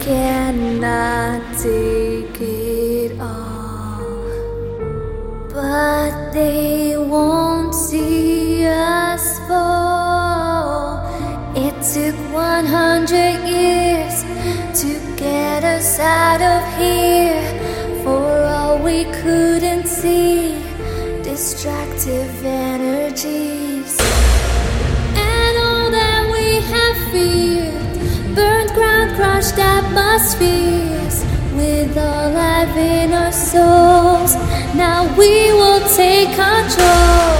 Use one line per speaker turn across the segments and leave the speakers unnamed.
cannot take it all, but they won't see us fall. It took 100 years to get us out of here. For all we couldn't see, destructive energies. Crushed atmospheres. With all life in our souls, now we will take control.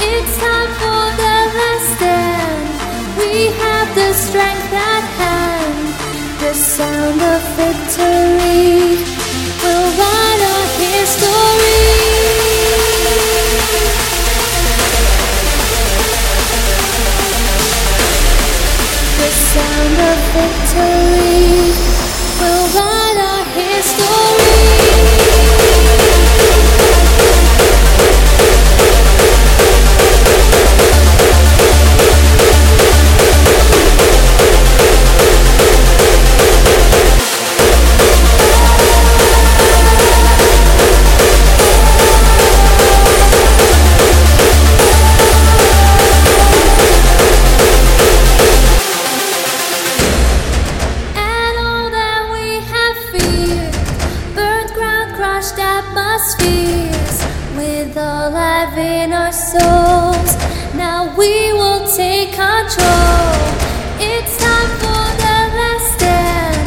It's time for the last stand. We have the strength at hand. The sound of victory will write our history. The sound of victory spheres with all life in our souls. Now we will take control. It's time for the last stand.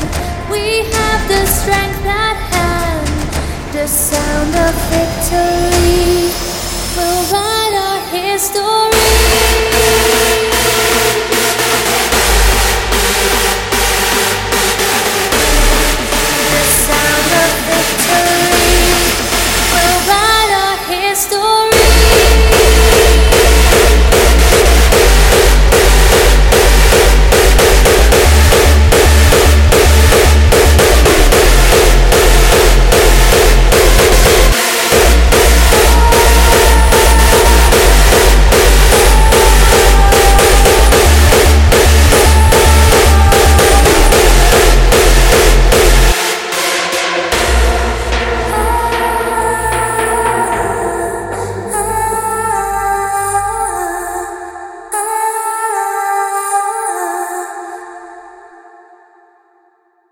We have the strength at hand. The sound of victory will write our history.